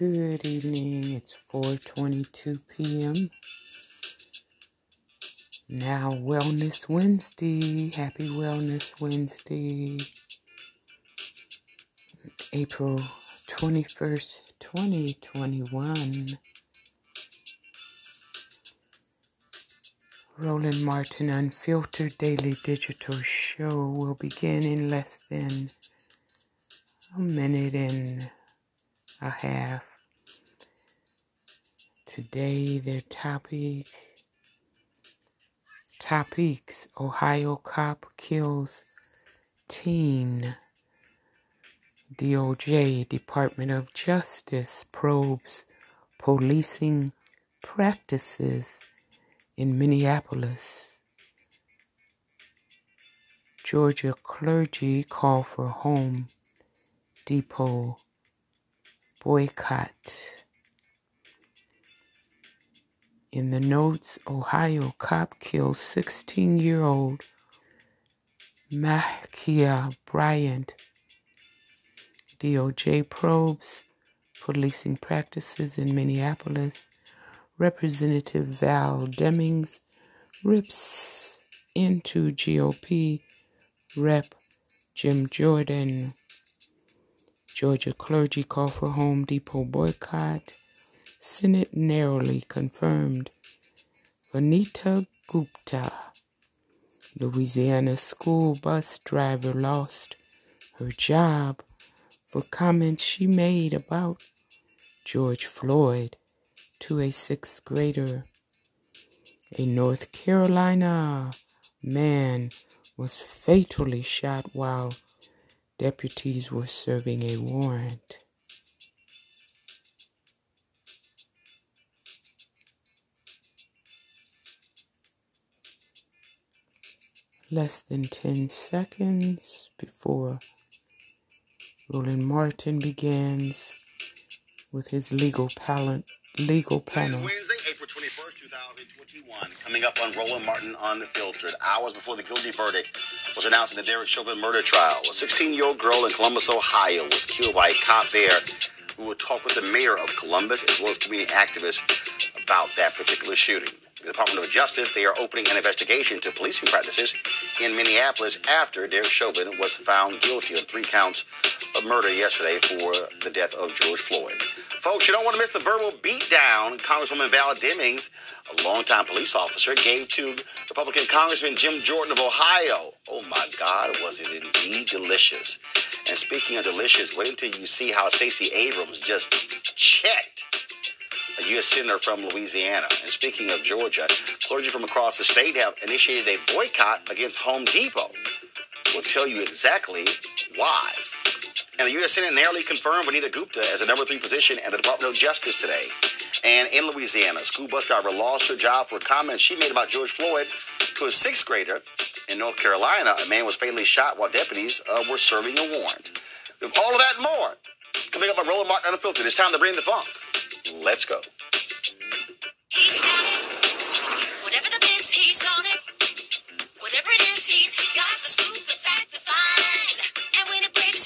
Good evening. It's 4:22 p.m. Now Wellness Wednesday. Happy Wellness Wednesday. April 21st, 2021. Roland Martin Unfiltered Daily Digital Show will begin in less than a minute and a half. Today, their topic topics Ohio cop kills teen. DOJ, Department of Justice, probes policing practices in Minneapolis. Georgia clergy call for Home Depot boycott. In the notes, Ohio cop kills 16 year old Ma'Khia Bryant. DOJ probes policing practices in Minneapolis. Representative Val Demings rips into GOP Rep Jim Jordan. Georgia clergy call for Home Depot boycott. Senate narrowly confirmed. Vanita Gupta, Louisiana school bus driver, lost her job for comments she made about George Floyd to a sixth grader. A North Carolina man was fatally shot while deputies were serving a warrant. Less than 10 seconds before Roland Martin begins with his legal palette legal panel. Wednesday, April 21st, 2021. Coming up on Roland Martin Unfiltered. Hours before the guilty verdict was announced in the Derek Chauvin murder trial. A 16 year old girl in Columbus, Ohio was killed by a cop there who will talk with the mayor of Columbus as well as community activists about that particular shooting. The Department of Justice, they are opening an investigation into policing practices in Minneapolis after Derek Chauvin was found guilty of three counts of murder yesterday for the death of George Floyd. Folks, you don't want to miss the verbal beatdown Congresswoman Val Demings, a longtime police officer, gave to Republican Congressman Jim Jordan of Ohio. Oh my God, was it indeed delicious? And speaking of delicious, wait until you see how Stacey Abrams just checked a U.S. senator from Louisiana. And speaking of Georgia, clergy from across the state have initiated a boycott against Home Depot. We'll tell you exactly why. And the U.S. Senate narrowly confirmed Vanita Gupta as the number three position at the Department of Justice today. And in Louisiana, a school bus driver lost her job for comments she made about George Floyd to a sixth grader. In North Carolina, a man was fatally shot while deputies uh, were serving a warrant. With all of that and more, coming up on Roland Martin Unfiltered, it's time to bring the funk. Let's go. He's got it. Whatever the he's on it. Whatever it is, he's got the scoop, the fact, the find. And when it breaks,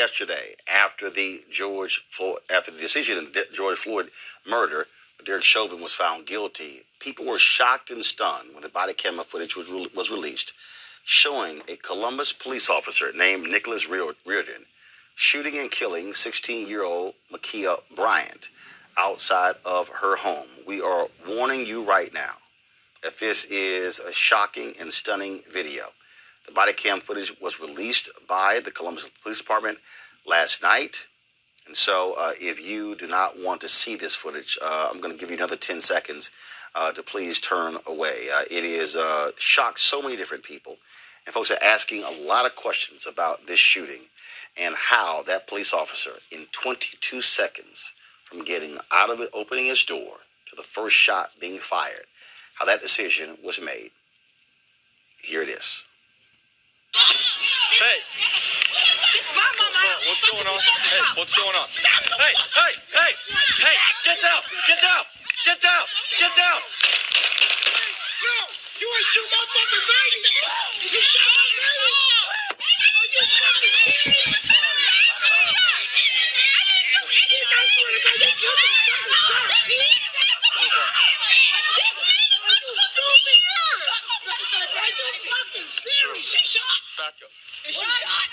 yesterday, after the George Floyd, after the decision in the George Floyd murder, Derek Chauvin was found guilty. People were shocked and stunned when the body camera footage was, re- was released, showing a Columbus police officer named Nicholas Rear- Reardon shooting and killing 16-year-old Ma'Khia Bryant outside of her home. We are warning you right now that this is a shocking and stunning video. The body cam footage was released by the Columbus Police Department last night. And so, uh, if you do not want to see this footage, uh, I'm going to give you another 10 seconds uh, to please turn away. Uh, it is uh, shocked so many different people. And folks are asking a lot of questions about this shooting and how that police officer, in 22 seconds from getting out of it, opening his door, to the first shot being fired, how that decision was made. Here it is. Hey. What's going on? Hey, what's going on? Hey, hey, hey, hey, get down, get down, get down, get down. No, you ain't shoot my fucking baby. You shot my baby. Oh, you shot me. I swear to God, you killed me. Fucking shot. Are you stupid? Are you fucking serious? She shot. Back up. Is she shot?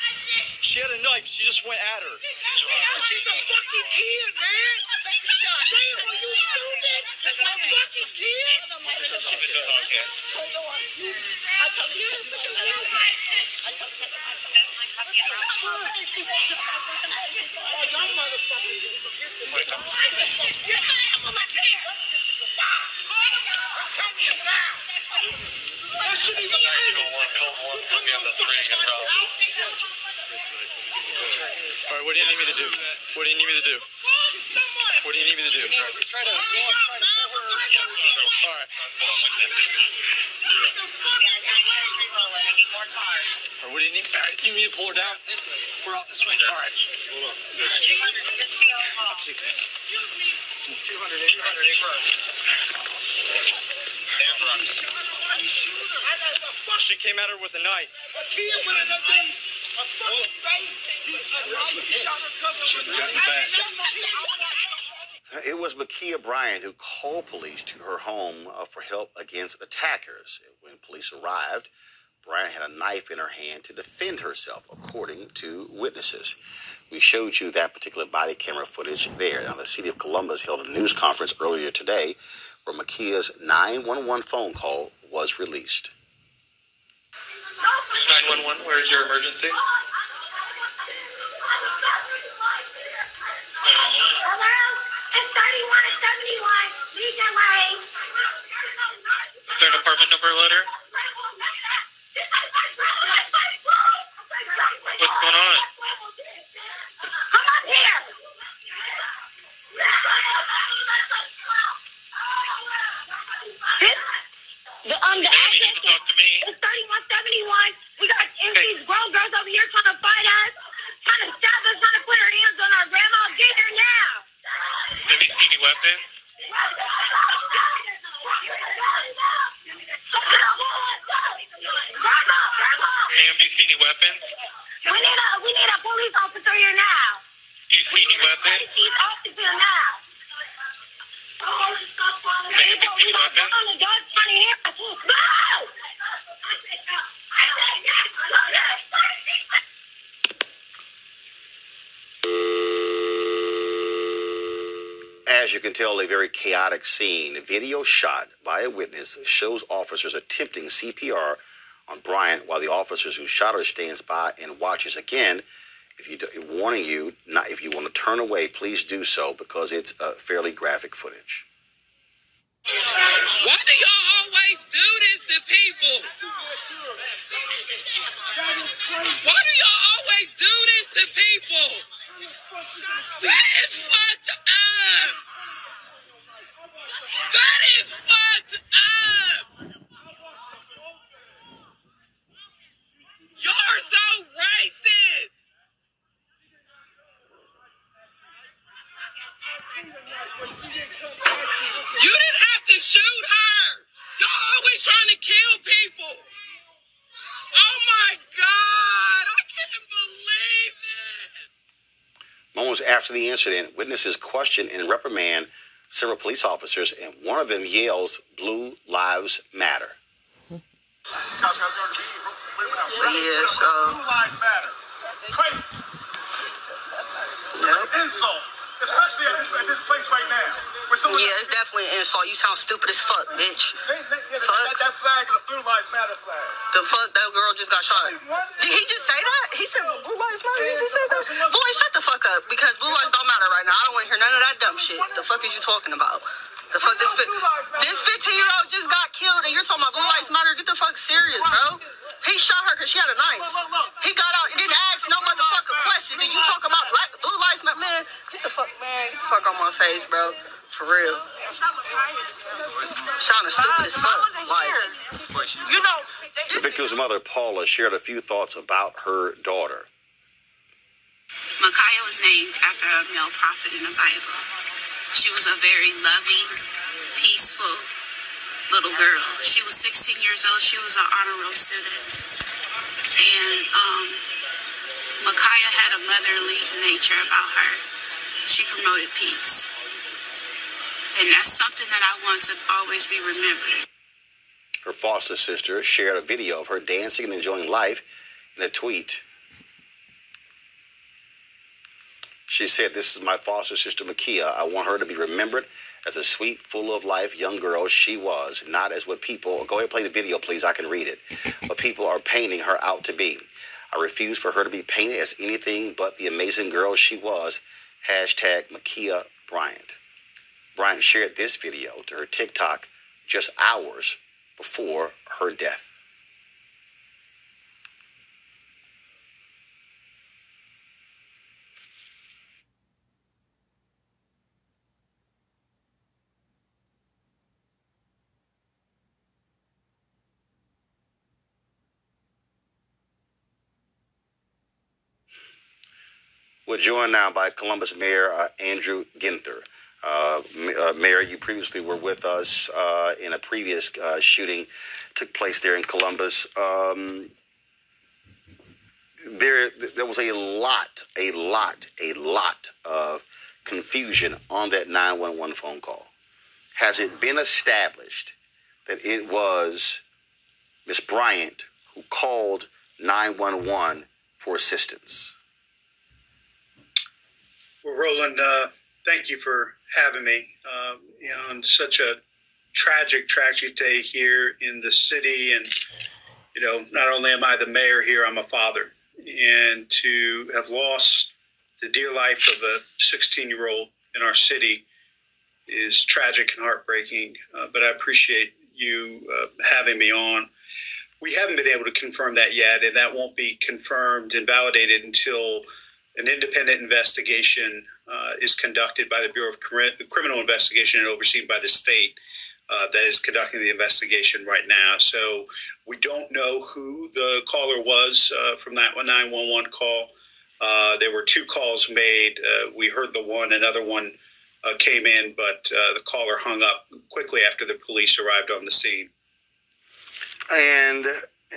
She had a knife. She just went at her. She's a fucking kid, man. Damn, are you stupid? A fucking kid? Hold on. I told you. I told you. Oh, y'all motherfuckers. Yeah, I'm on my tail. Tell me now. That shouldn't even matter. You come here and fucking try to out. All right, what do you need me to do? What do you need me to do? What do you need me to do? Try to go and try to pull her. All right. All right, what do you need? All right, you need me to pull her down? We're out this way. All right. Hold on. I'll take this. 200, 200, She came at her with a knife. It was Ma'Khia Bryant who called police to her home uh, for help against attackers. When police arrived, Bryant had a knife in her hand to defend herself, according to witnesses. We showed you that particular body camera footage there. Now, the city of Columbus held a news conference earlier today where Ma'Khia's 911 phone call was released. 911, where's your emergency? Hello? It's 3171. Lead the way. Is there an apartment number letter? What's going on? Come up here. This, the, um, the Ma'am, you address need to talk to me. is 3171. We got these grown girls over here trying to fight us, trying to stab us, trying to put her hands on our grandma. Get here now. Have you seen any weapons? Grandma, grandma. Ma'am, do you see any weapons? We need a we need a police officer here now. Do you see any weapons? She's officer now. Ma'am, do you see weapons? On the dog trying to hear us. No! As you can tell, a very chaotic scene. A video shot by a witness shows officers attempting CPR on Bryant while the officers who shot her stands by and watches again. If you warning you, not if you want to turn away, please do so because it's uh, fairly graphic footage. Why do y'all always do this to people? Why do y'all always do this to people? That is fucked up. That is fucked up. Y'all are so racist. You didn't have to shoot her. Y'all always trying to kill people. Oh my God. I can't believe this. Moments after the incident, witnesses question and reprimand several police officers, and one of them yells, Blue Lives Matter. Yeah, uh, so. Blue lives matter. Crazy. Yep. Insult. Especially at this, at this place right now. Where someone Yeah, it's definitely an insult. You sound stupid as fuck, bitch. They, they, yeah, Fuck. that, that flag is a Blue Lives Matter flag. The fuck, that girl just got shot. Did he just say that? He said Blue Lives Matter. He just said that. Boy, shut the fuck up because blue lights don't matter right now. I don't want to hear none of that dumb shit. The fuck is you talking about? The fuck this this 15 year old just got killed and you're talking about blue lives matter? Get the fuck serious, bro. He shot her because she had a knife. He got out and didn't ask no motherfucking questions. And you talking about black blue lives matter? Man, get the fuck, man, get the fuck on my face, bro. For real. Sounding stupid as fuck. Like, you know, The victim's mother, Paula, shared a few thoughts about her daughter. Ma'Khia was named after a male prophet in the Bible. She was a very loving, peaceful little girl. She was 16 years old. She was an honor roll student. And um, Ma'Khia had a motherly nature about her. She promoted peace. And that's something that I want to always be remembered. Her foster sister shared a video of her dancing and enjoying life in a tweet. She said, This is my foster sister, Ma'Khia. I want her to be remembered as a sweet, full of life young girl she was, not as what people, go ahead and play the video, please, I can read it, what people are painting her out to be. I refuse for her to be painted as anything but the amazing girl she was. Hashtag Ma'Khia Bryant. Bryant shared this video to her TikTok just hours before her death. We're joined now by Columbus Mayor uh, Andrew Ginther. Uh, uh, Mayor, you previously were with us uh, in a previous uh, shooting took place there in Columbus. Um, there, there was a lot, a lot, a lot of confusion on that 911 phone call. Has it been established that it was Miss Bryant who called 911 for assistance? Well, Roland, uh, thank you for having me. Um, you know, on such a tragic, tragic day here in the city, and you know, not only am I the mayor here, I'm a father, and to have lost the dear life of a 16-year-old in our city is tragic and heartbreaking. Uh, but I appreciate you uh, having me on. We haven't been able to confirm that yet, and that won't be confirmed and validated until an independent investigation uh, is conducted by the Bureau of Criminal Investigation and overseen by the state uh, that is conducting the investigation right now. So we don't know who the caller was uh, from that 911 call. Uh, there were two calls made. Uh, we heard the one, another one uh, came in, but the caller hung up quickly after the police arrived on the scene. and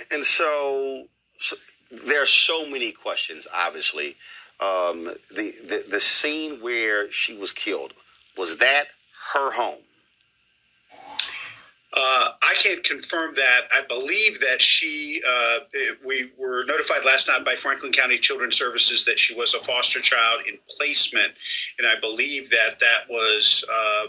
and so, so there are so many questions obviously um, the, the the scene where she was killed was that her home Uh, I can't confirm that. I believe that she, uh, we were notified last night by Franklin County Children's Services that she was a foster child in placement, and I believe that that was uh,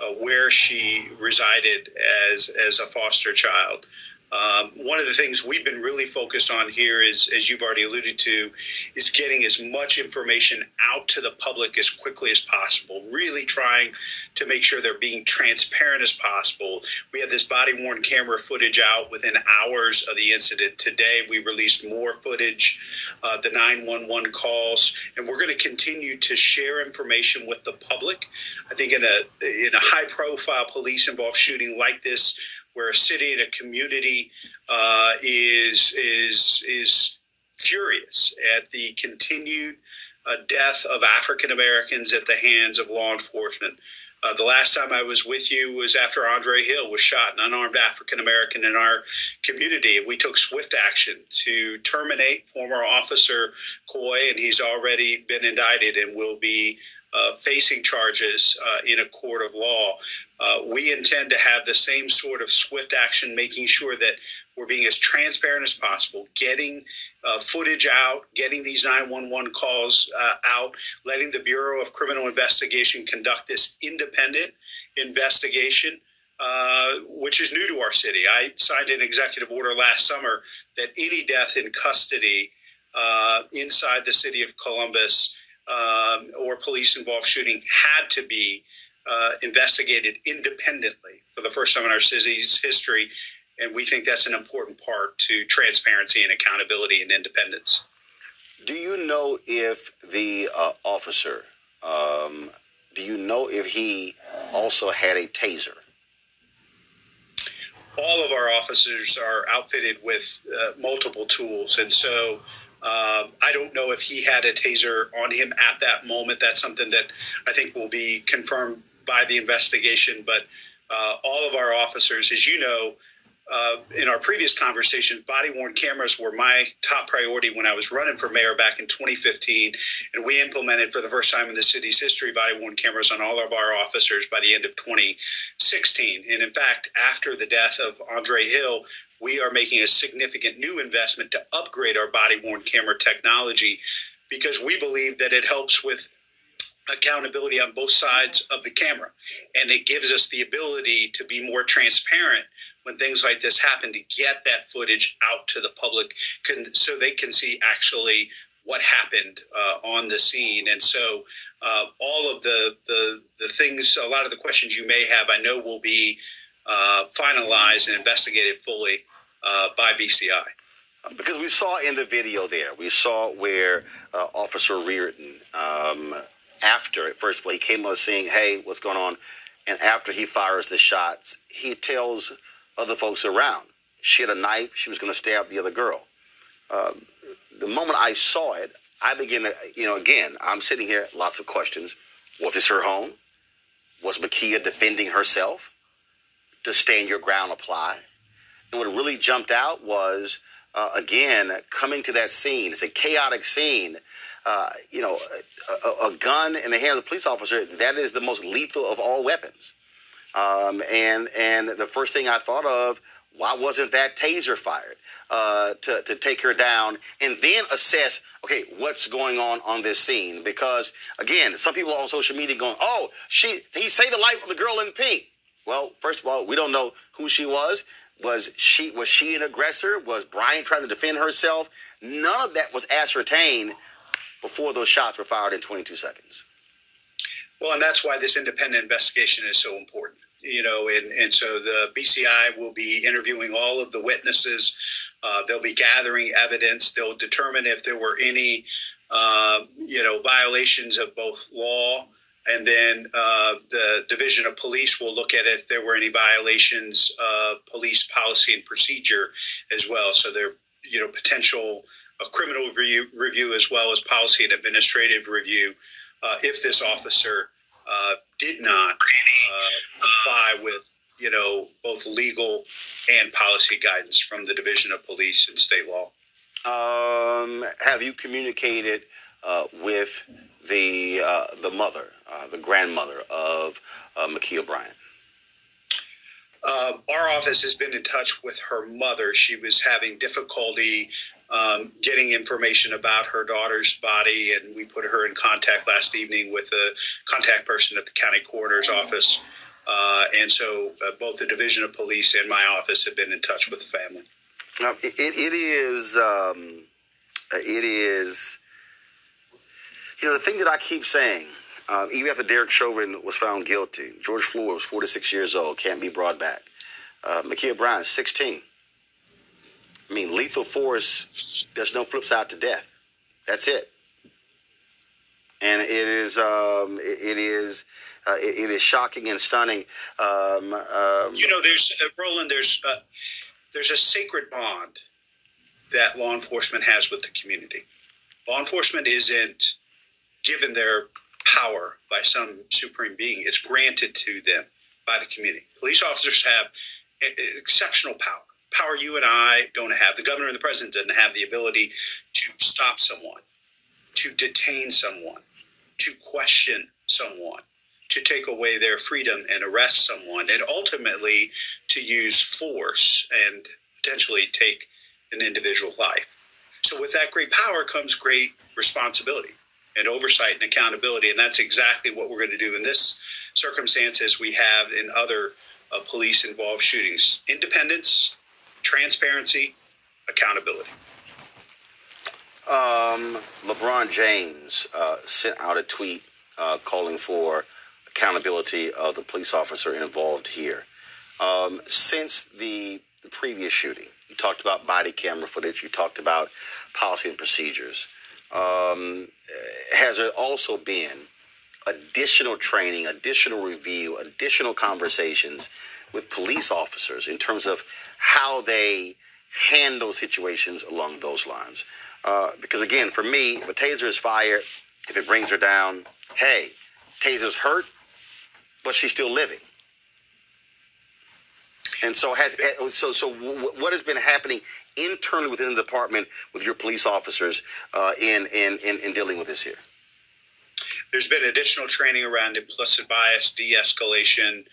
uh, where she resided as as a foster child. Um, one of the things we've been really focused on here is, as you've already alluded to, is getting as much information out to the public as quickly as possible. Really trying to make sure they're being transparent as possible. We had this body worn camera footage out within hours of the incident. Today, we released more footage, uh, the 911 calls, and we're going to continue to share information with the public. I think in a in a high profile police involved shooting like this, where a city and a community uh, is is is furious at the continued uh, death of African Americans at the hands of law enforcement. Uh, the last time I was with you was after Andre Hill was shot, an unarmed African American in our community. We took swift action to terminate former officer Coy, and he's already been indicted and will be uh, facing charges uh, in a court of law. Uh, we intend to have the same sort of swift action, making sure that we're being as transparent as possible, getting uh, footage out, getting these 911 calls uh, out, letting the Bureau of Criminal Investigation conduct this independent investigation. Uh, which is new to our city. I signed an executive order last summer that any death in custody uh, inside the city of Columbus um, or police involved shooting had to be uh, investigated independently for the first time in our city's history. And we think that's an important part to transparency and accountability and independence. Do you know if the uh, officer, um, do you know if he also had a taser? All of our officers are outfitted with uh, multiple tools. And so um, I don't know if he had a taser on him at that moment. That's something that I think will be confirmed by the investigation. But uh, all of our officers, as you know, uh, in our previous conversations, body worn cameras were my top priority when I was running for mayor back in 2015. And we implemented for the first time in the city's history body worn cameras on all of our officers by the end of 2016. And in fact, after the death of Andre Hill, we are making a significant new investment to upgrade our body worn camera technology because we believe that it helps with accountability on both sides of the camera. And it gives us the ability to be more transparent when things like this happen to get that footage out to the public so they can see actually what happened uh, on the scene. And so uh, all of the, the, the things, a lot of the questions you may have, I know will be uh, finalized and investigated fully uh, by BCI. Because we saw in the video there, we saw where uh, Officer Reardon, um, after, first of all, he came on saying, hey, what's going on? And after he fires the shots, he tells other folks around. She had a knife. She was going to stab the other girl. Uh, the moment I saw it, I began to, you know, again, I'm sitting here, lots of questions. Was this her home? Was Ma'Khia defending herself? Does stand your ground apply? And what really jumped out was, uh, again, coming to that scene. It's a chaotic scene. Uh, you know, a, a, gun in the hand of the police officer, that is the most lethal of all weapons. Um, and and the first thing I thought of, why wasn't that taser fired uh, to to take her down, and then assess, okay, what's going on on this scene? Because again, some people on social media going, oh, she he saved the life of the girl in pink. Well, first of all, we don't know who she was. Was she was she an aggressor? Was Bryant trying to defend herself? None of that was ascertained before those shots were fired in 22 seconds. Well, and that's why this independent investigation is so important. You know, and, and so the BCI will be interviewing all of the witnesses. Uh, they'll be gathering evidence. They'll determine if there were any, uh, you know, violations of both law, and then uh, the Division of Police will look at if there were any violations of police policy and procedure as well. So there, you know, potential a criminal review, review as well as policy and administrative review uh, if this officer uh, did not uh, comply with you know both legal and policy guidance from the Division of Police and state law. Um, have you communicated uh, with the uh, the mother, uh, the grandmother of uh, Ma'Khia Bryant? Uh, our office has been in touch with her mother. She was having difficulty um, getting information about her daughter's body, and we put her in contact last evening with a contact person at the county coroner's office. Uh, and so uh, both the Division of Police and my office have been in touch with the family. Now, it, it is, um, it is, you know, the thing that I keep saying, uh, even after Derek Chauvin was found guilty, George Floyd was 46 years old, can't be brought back. Uh, Ma'Khia Bryant, 16. I mean, lethal force, there's no flip side to death. That's it. And it is, um, it, it is, uh, it, it is shocking and stunning. Um, um, you know, there's uh, Roland. There's uh, there's a sacred bond that law enforcement has with the community. Law enforcement isn't given their power by some supreme being; it's granted to them by the community. Police officers have exceptional power power you and I don't have. The governor and the president doesn't have the ability to stop someone, to detain someone, to question someone, to take away their freedom and arrest someone, and ultimately to use force and potentially take an individual life. So, with that great power comes great responsibility and oversight and accountability. And that's exactly what we're going to do in this circumstance as we have in other uh, police involved shootings. Independence, transparency, accountability. Um, LeBron James uh, sent out a tweet uh, calling for accountability of the police officer involved here. Um, since the, the previous shooting, you talked about body camera footage, you talked about policy and procedures. Um, has there also been additional training, additional review, additional conversations with police officers in terms of how they handle situations along those lines? Uh, because again, for me, if a taser is fired, if it brings her down, hey, taser's hurt, but she's still living. And so, has so so what has been happening internally within the department with your police officers uh, in, in in in dealing with this here? There's been additional training around implicit bias, de-escalation,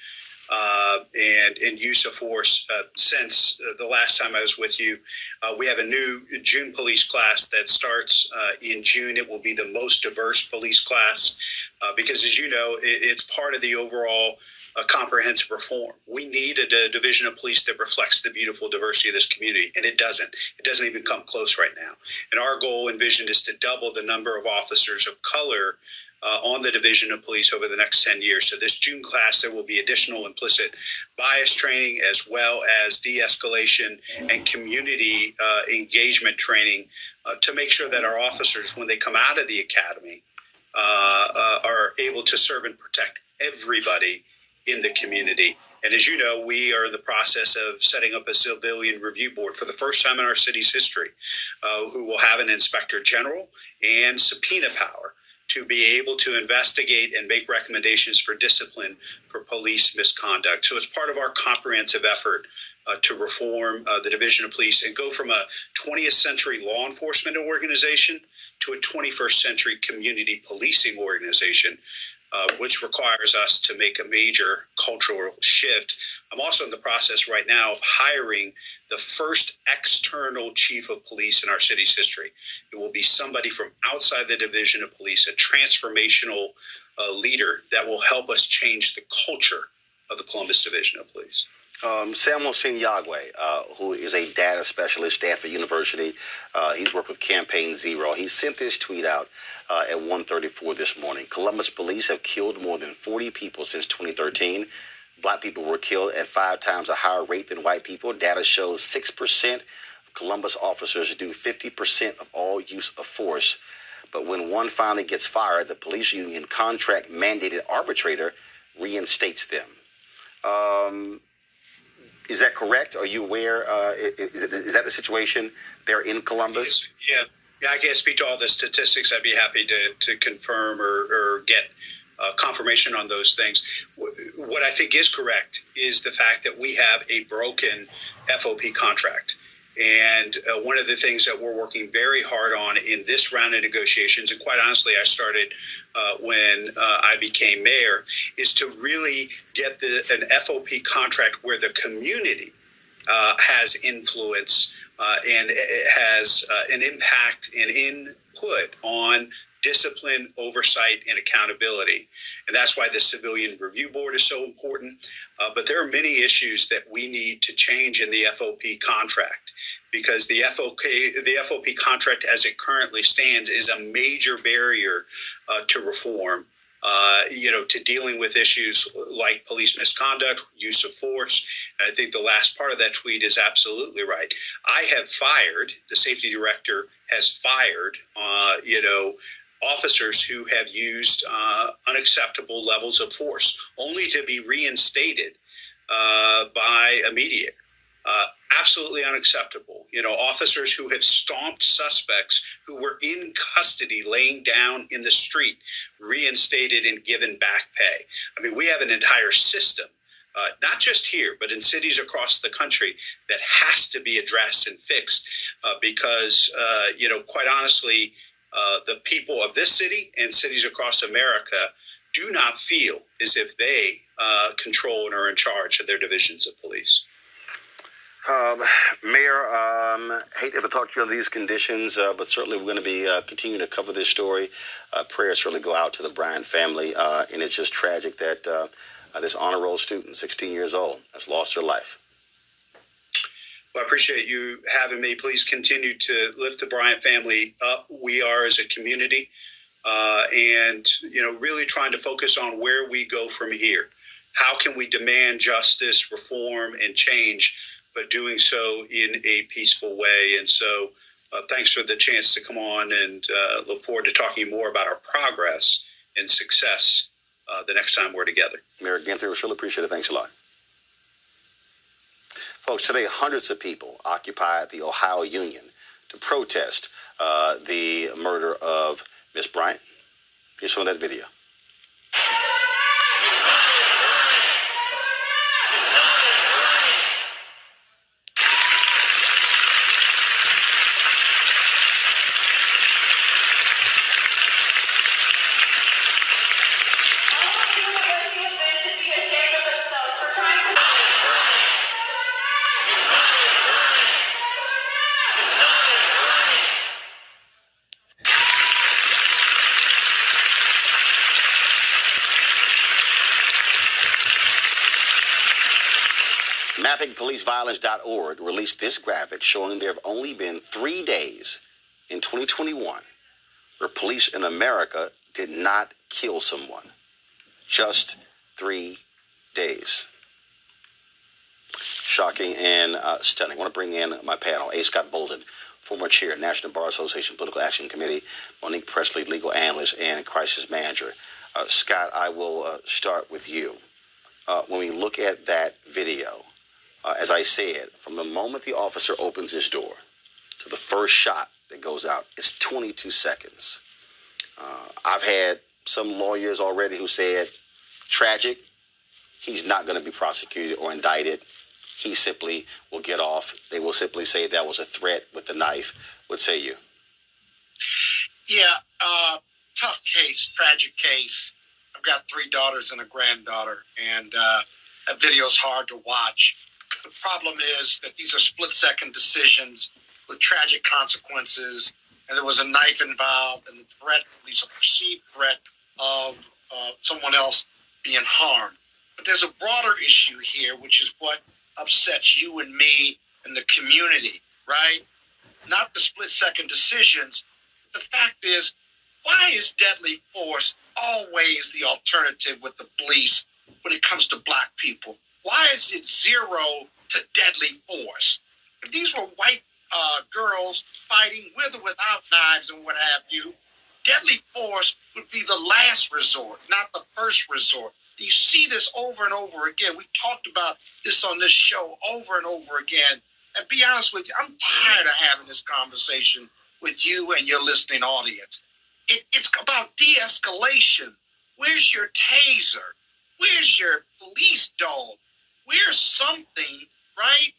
uh, and, and use of force uh, since uh, the last time I was with you. Uh, we have a new June police class that starts uh, in June. It will be the most diverse police class because, as you know, it, it's part of the overall comprehensive reform. We need a, a division of police that reflects the beautiful diversity of this community, and it doesn't. It doesn't even come close right now. And our goal and vision is to double the number of officers of color uh, on the Division of Police over the next 10 years. So, this June class, there will be additional implicit bias training as well as de escalation and community uh, engagement training uh, to make sure that our officers, when they come out of the academy, uh, uh, are able to serve and protect everybody in the community. And as you know, we are in the process of setting up a civilian review board for the first time in our city's history, uh, who will have an inspector general and subpoena power to be able to investigate and make recommendations for discipline for police misconduct. So it's part of our comprehensive effort uh, to reform uh, the Division of Police and go from a 20th century law enforcement organization to a 21st century community policing organization uh, which requires us to make a major cultural shift. I'm also in the process right now of hiring the first external chief of police in our city's history. It will be somebody from outside the division of police, a transformational uh, leader that will help us change the culture of the Columbus Division of Police. Um, Samuel Sinyangwe, uh, who is a data specialist, at Stanford University, uh, he's worked with Campaign Zero. He sent this tweet out uh, at 1:34 this morning. Columbus police have killed more than 40 people since 2013. Black people were killed at five times a higher rate than white people. Data shows six percent of Columbus officers do 50 percent of all use of force. But when one finally gets fired, the police union contract mandated arbitrator reinstates them. Um, is that correct? Are you aware? Uh, is, is that the situation there in Columbus? Yeah, yeah. I can't speak to all the statistics. I'd be happy to, to confirm or, or get uh, confirmation on those things. What I think is correct is the fact that we have a broken FOP contract. And uh, one of the things that we're working very hard on in this round of negotiations, and quite honestly, I started uh, when uh, I became mayor, is to really get the, an FOP contract where the community uh, has influence uh, and has uh, an impact and input on discipline, oversight, and accountability. And that's why the Civilian Review Board is so important. Uh, but there are many issues that we need to change in the FOP contract because the FOP, the FOP contract as it currently stands is a major barrier uh, to reform. Uh, you know, to dealing with issues like police misconduct, use of force. And I think the last part of that tweet is absolutely right. I have fired, the safety director has fired, uh, you know, officers who have used uh, unacceptable levels of force, only to be reinstated uh, by a mediator. Uh, absolutely unacceptable. You know, officers who have stomped suspects who were in custody laying down in the street, reinstated and given back pay. I mean, we have an entire system. Uh, not just here, but in cities across the country, that has to be addressed and fixed uh, because, uh, you know, quite honestly, uh, the people of this city and cities across America do not feel as if they control and are in charge of their divisions of police. Um, Mayor, um, hate to ever talk to you on these conditions, uh, but certainly we're going to be uh, continuing to cover this story. Uh, prayers certainly go out to the Bryan family, uh, and it's just tragic that uh, uh, this honor roll student, 16 years old, has lost her life. Well, I appreciate you having me. Please continue to lift the Bryant family up. We are as a community, and you know, really trying to focus on where we go from here. How can we demand justice, reform, and change, but doing so in a peaceful way? And so, uh, thanks for the chance to come on, and uh, look forward to talking more about our progress and success uh, the next time we're together. Mayor Ginther, we really appreciate it. Thanks a lot. Folks, today hundreds of people occupied the Ohio Union to protest uh, the murder of Miss Bryant. Here's some of that video. MappingPoliceViolence.org released this graphic showing there have only been three days in 2021 where police in America did not kill someone. Just three days. Shocking and uh, stunning. I want to bring in my panel A. Scott Bolden, former chair, National Bar Association Political Action Committee, Monique Presley, legal analyst and crisis manager. Uh, Scott, I will uh, start with you. Uh, when we look at that video, uh, as I said, from the moment the officer opens his door to the first shot that goes out, it's 22 seconds. Uh, I've had some lawyers already who said, tragic, he's not going to be prosecuted or indicted. He simply will get off. They will simply say that was a threat with the knife. What say you? Yeah, uh, tough case, tragic case. I've got three daughters and a granddaughter, and uh, that video's hard to watch. The problem is that these are split second decisions with tragic consequences, and there was a knife involved, and the threat, at least a perceived threat, of uh, someone else being harmed. But there's a broader issue here, which is what upsets you and me and the community, right? Not the split second decisions. The fact is, why is deadly force always the alternative with the police when it comes to black people? Why is it zero to deadly force? If these were white uh, girls fighting with or without knives and what have you, deadly force would be the last resort, not the first resort. You see this over and over again. We talked about this on this show over and over again. And be honest with you, I'm tired of having this conversation with you and your listening audience. It, it's about de escalation. Where's your taser? Where's your police dog? Where's something, right?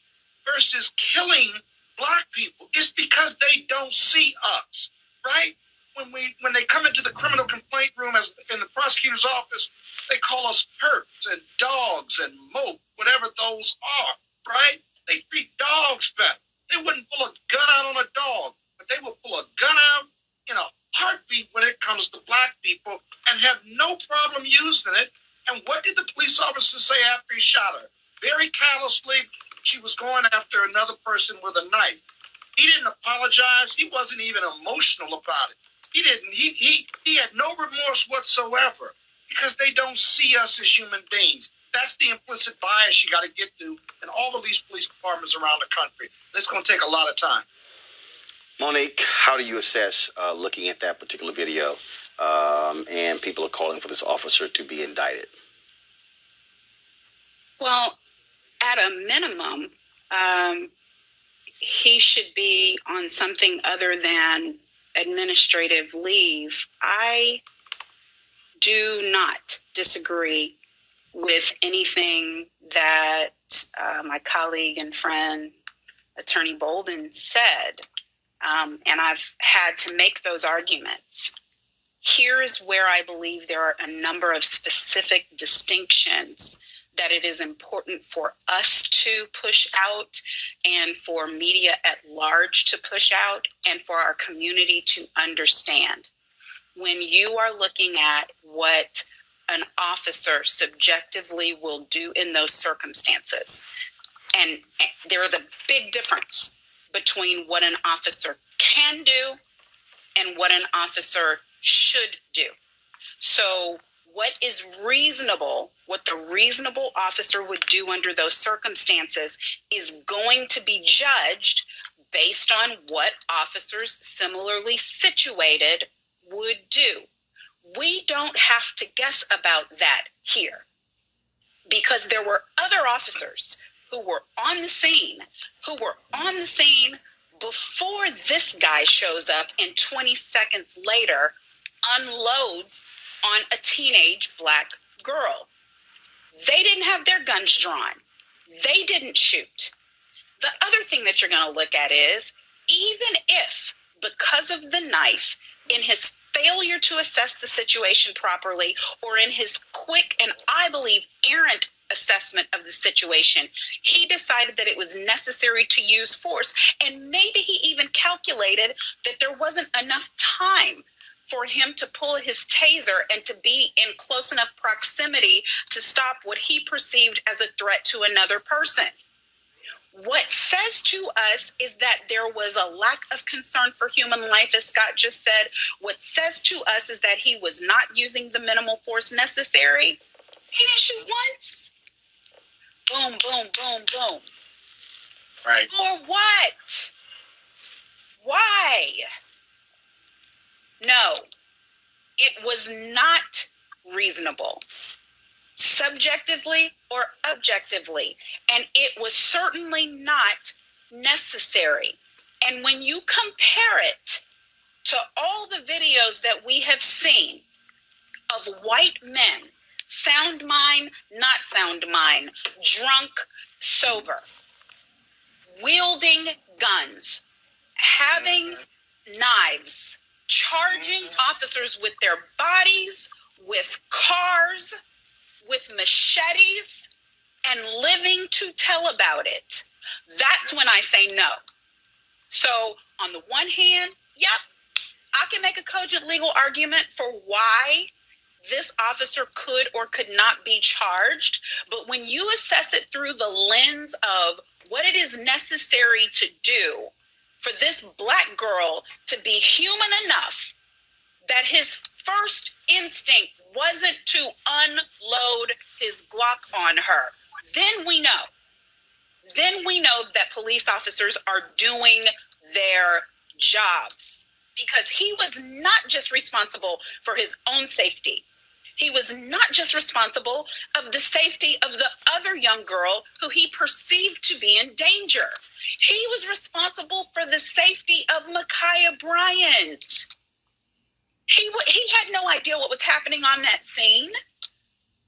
Versus killing black people. It's because they don't see us, right? When we when they come into the criminal complaint room as in the prosecutor's office, they call us perps and dogs and mope, whatever those are, right? They treat dogs better. They wouldn't pull a gun out on a dog, but they will pull a gun out in a heartbeat when it comes to black people and have no problem using it. And what did the police officer say after he shot her? Very callously, she was going after another person with a knife. He didn't apologize. He wasn't even emotional about it. He didn't. He he he had no remorse whatsoever because they don't see us as human beings. That's the implicit bias you got to get to in all of these police departments around the country. And it's going to take a lot of time. Monique, how do you assess uh, looking at that particular video um, and people are calling for this officer to be indicted? Well, at a minimum, um, he should be on something other than administrative leave. I do not disagree with anything that uh, my colleague and friend, Attorney Bolden, said. Um, and I've had to make those arguments. Here's where I believe there are a number of specific distinctions that it is important for us to push out and for media at large to push out and for our community to understand. When you are looking at what an officer subjectively will do in those circumstances, And there is a big difference between what an officer can do and what an officer should do. So, what is reasonable, what the reasonable officer would do under those circumstances, is going to be judged based on what officers similarly situated would do. We don't have to guess about that here because there were other officers who were on the scene, who were on the scene before this guy shows up and 20 seconds later unloads on a teenage black girl. They didn't have their guns drawn. They didn't shoot. The other thing that you're going to look at is even if, because of the knife, in his failure to assess the situation properly, or in his quick and I believe errant assessment of the situation, he decided that it was necessary to use force. And maybe he even calculated that there wasn't enough time for him to pull his taser and to be in close enough proximity to stop what he perceived as a threat to another person. What says to us is that there was a lack of concern for human life, as Scott just said. What says to us is that he was not using the minimal force necessary. He didn't shoot once. Boom, boom, boom, boom. Right. For what? Why? No, it was not reasonable, subjectively or objectively, and it was certainly not necessary. And when you compare it to all the videos that we have seen of white men, sound mind, not sound mind, drunk, sober, wielding guns, having mm-hmm. knives, charging officers with their bodies, with cars, with machetes, and living to tell about it. That's when I say no. So, on the one hand, yep, I can make a cogent legal argument for why this officer could or could not be charged. But when you assess it through the lens of what it is necessary to do for this black girl to be human enough that his first instinct wasn't to unload his Glock on her, then we know. Then we know that police officers are doing their jobs because he was not just responsible for his own safety. He was not just responsible of the safety of the other young girl who he perceived to be in danger. He was responsible for the safety of Ma'Khia Bryant. He he had no idea what was happening on that scene,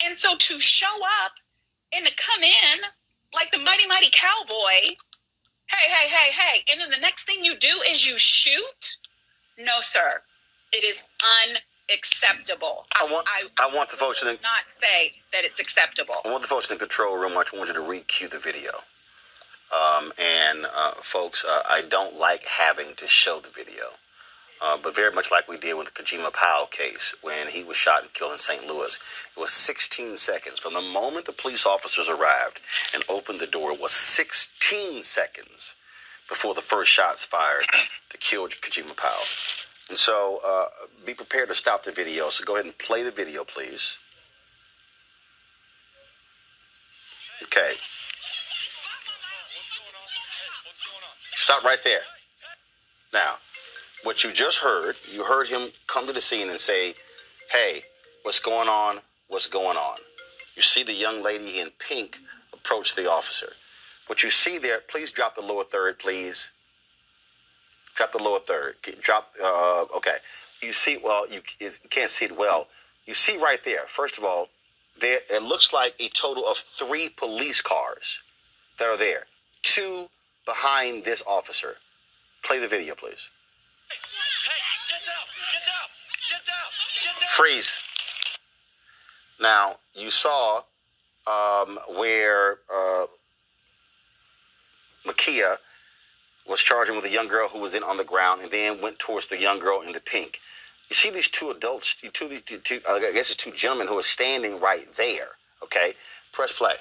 and so to show up and to come in like the mighty mighty cowboy, hey hey hey hey, and then the next thing you do is you shoot. No, sir, it is unacceptable. I want I, want the folks the not say that it's acceptable. I want the folks in the control room. I want you to re-cue the video. Um, and uh, folks, uh, I don't like having to show the video, uh, but very much like we did with the Kajieme Powell case when he was shot and killed in St. Louis, it was 16 seconds from the moment the police officers arrived and opened the door. It was 16 seconds before the first shots fired to kill Kajieme Powell. And so, uh, be prepared to stop the video. So go ahead and play the video, please. Okay. Stop right there. Now, what you just heard, you heard him come to the scene and say, Hey, what's going on? What's going on? You see the young lady in pink approach the officer. What you see there, please drop the lower third, please. Drop the lower third. Drop, uh, okay. You see, well, you, you can't see it well. You see right there, first of all, there it looks like a total of three police cars that are there. Two behind this officer. Play the video, please. Freeze. Now, you saw um, where uh, Ma'Khia was charging with a young girl who was then on the ground and then went towards the young girl in the pink. You see these two adults, two, these two, two I guess it's two gentlemen who are standing right there. Okay, press play.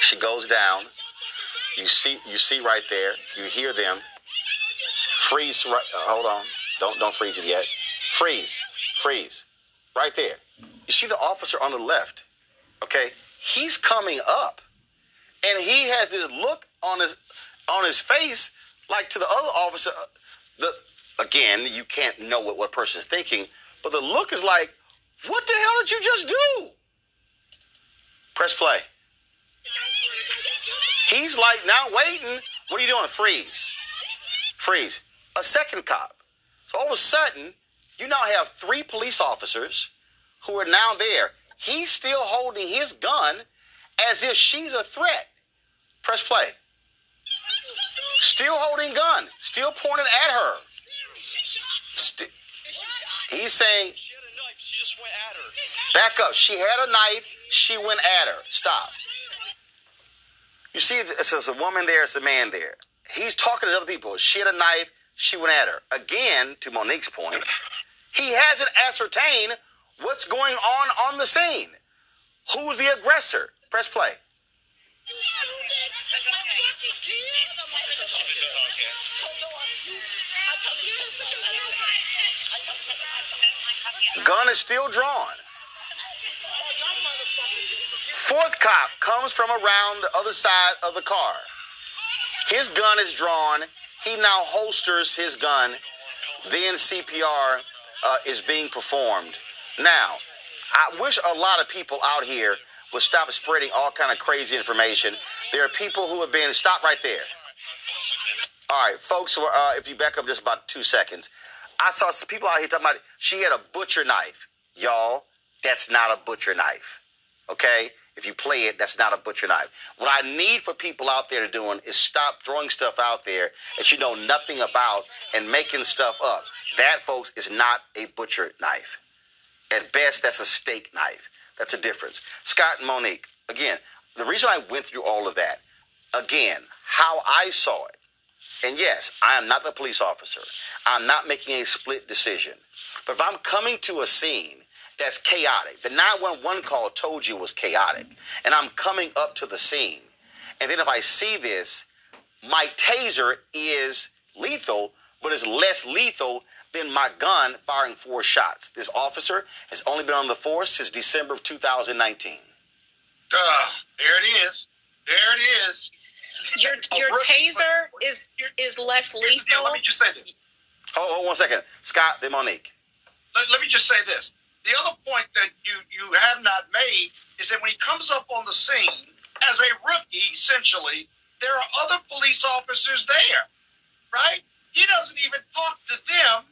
She goes down. You see, you see right there. You hear them. Freeze. Right. uh, hold on. Don't don't freeze it yet. Freeze. Freeze. Right there. You see the officer on the left. Okay. He's coming up, and he has this look on his on his face, like to the other officer. uh, The again, you can't know what what person is thinking, but the look is like, what the hell did you just do? Press play. He's like now waiting. What are you doing? Freeze. Freeze. A second cop. So all of a sudden, you now have three police officers who are now there. He's still holding his gun as if she's a threat. Press play. Still holding gun. Still pointed at her. Sti- he's saying, back up. She had a knife. She went at her. Stop. You see, there's a woman there, it's a man there. He's talking to other people. She had a knife. She went at her. Again, to Monique's point, he hasn't ascertained what's going on on the scene. Who's the aggressor? Press play. Gun is still drawn. Fourth cop comes from around the other side of the car. His gun is drawn. He now holsters his gun. Then CPR uh, is being performed. Now, I wish a lot of people out here would stop spreading all kind of crazy information. There are people who have been stop right there. All right, folks. Uh, if you back up just about two seconds, I saw some people out here talking about she had a butcher knife. Y'all, that's not a butcher knife. Okay? If you play it, that's not a butcher knife. What I need for people out there to doing is stop throwing stuff out there that you know nothing about and making stuff up. That, folks, is not a butcher knife. At best, that's a steak knife. That's a difference. Scott and Monique, again, the reason I went through all of that, again, how I saw it, and yes, I am not the police officer. I'm not making a split decision. But if I'm coming to a scene that's chaotic, the 911 call told you was chaotic, and I'm coming up to the scene, and then if I see this, my taser is lethal, but is less lethal than my gun firing four shots. This officer has only been on the force since December of 2019. Duh. There it is. There it is. Your your taser is is less Here's deal. lethal. Let me just say this. Hold, hold one second. Scott, then Monique. Let, let me just say this. The other point that you, you have not made is that when he comes up on the scene as a rookie, essentially, there are other police officers there, right? He doesn't even talk to them,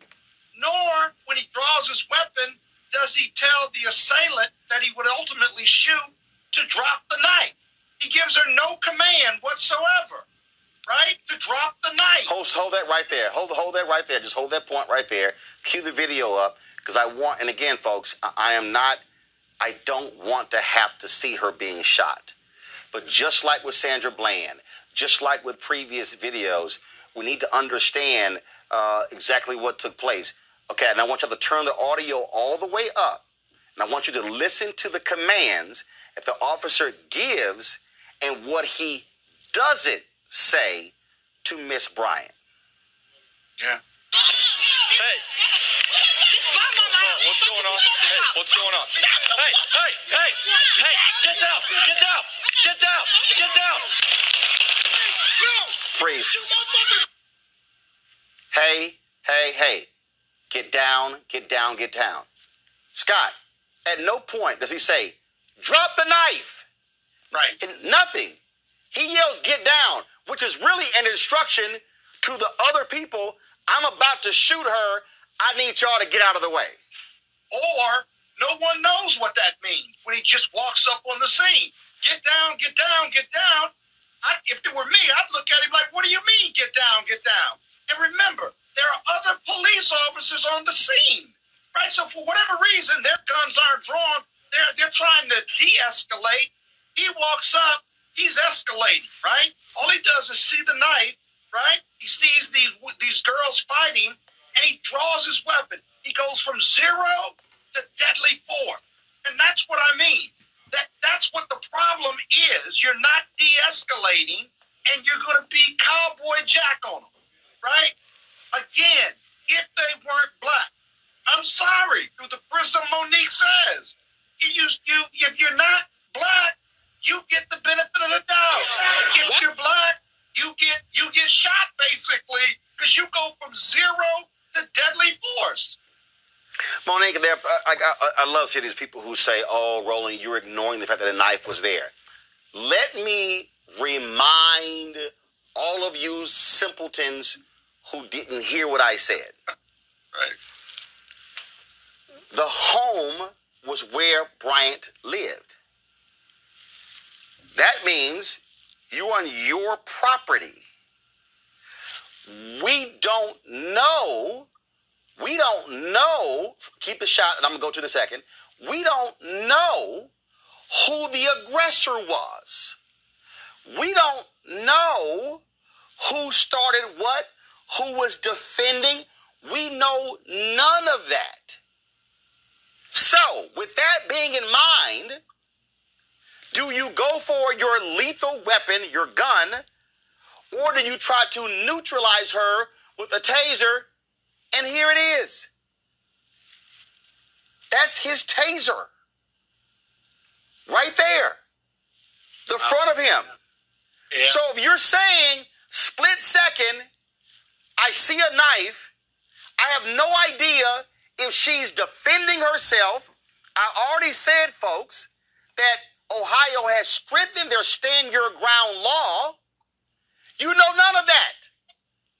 nor when he draws his weapon does he tell the assailant that he would ultimately shoot to drop the knife. He gives her no command whatsoever, right? To drop the knife. Hold, hold that right there. Hold, hold that right there. Just hold that point right there. Cue the video up because I want. And again, folks, I, I am not. I don't want to have to see her being shot. But just like with Sandra Bland, just like with previous videos, we need to understand uh, exactly what took place. Okay, and I want y'all to turn the audio all the way up, and I want you to listen to the commands that the officer gives and what he doesn't say to Miss Bryant. Yeah. Hey. What's going on? Hey, what's going on? Hey, hey, hey, hey, get down, get down, get down, get down. Freeze. Hey, hey, hey. Get down, get down, get down. Scott, at no point does he say, drop the knife. Right. And nothing. He yells, get down, which is really an instruction to the other people. I'm about to shoot her. I need y'all to get out of the way. or no one knows what that means when he just walks up on the scene. Get down, get down, get down. I, if it were me, I'd look at him like, what do you mean, get down, get down? And remember, there are other police officers on the scene, right? So for whatever reason, their guns aren't drawn. They're, they're trying to de-escalate. He walks up, he's escalating, right? All he does is see the knife, right? He sees these these girls fighting, and he draws his weapon. He goes from zero to deadly four, and that's what I mean. That that's what the problem is you're not de-escalating and you're going to be cowboy jack on them, right? Again, if they weren't black, I'm sorry. Through the prism Monique says, you, you, if you're not black, you get the benefit of the doubt. If What? you're black, you get you get shot basically because you go from zero to deadly force. Monique, there, uh, I, I, I love seeing these people who say, "Oh, Roland, you're ignoring the fact that a knife was there." Let me remind all of you simpletons who didn't hear what I said. Right. The home was where Bryant lived. That means you on your property. We don't know. We don't know. Keep the shot, and I'm going to go to the second. We don't know who the aggressor was. We don't know who started what, who was defending. We know none of that. So, with that being in mind, do you go for your lethal weapon, your gun, or do you try to neutralize her with a taser? And here it is. That's his taser. Right there. The front of him. Yeah. So if you're saying split second, I see a knife, I have no idea if she's defending herself. I already said, folks, that Ohio has strengthened their stand your ground law. You know none of that.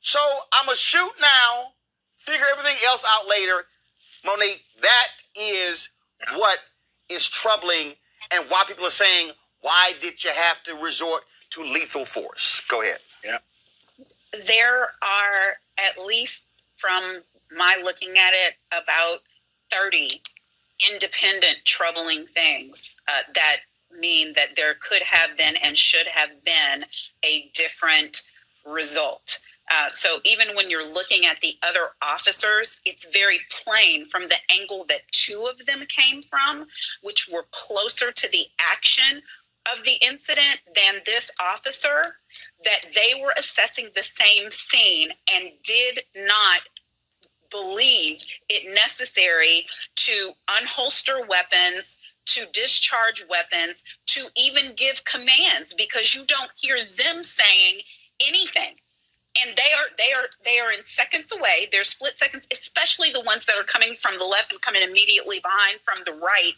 So I'm going to shoot now, figure everything else out later. Monique, that is what is troubling and why people are saying, why did you have to resort to lethal force? Go ahead. There are at least from my looking at it about 30 independent troubling things uh, that mean that there could have been and should have been a different result. Uh, so even when you're looking at the other officers it's very plain from the angle that two of them came from which were closer to the action of the incident than this officer that they were assessing the same scene and did not believe it necessary to unholster weapons to discharge weapons to even give commands because you don't hear them saying anything. And they are they are they are in seconds away. They're split seconds especially the ones that are coming from the left and coming immediately behind from the right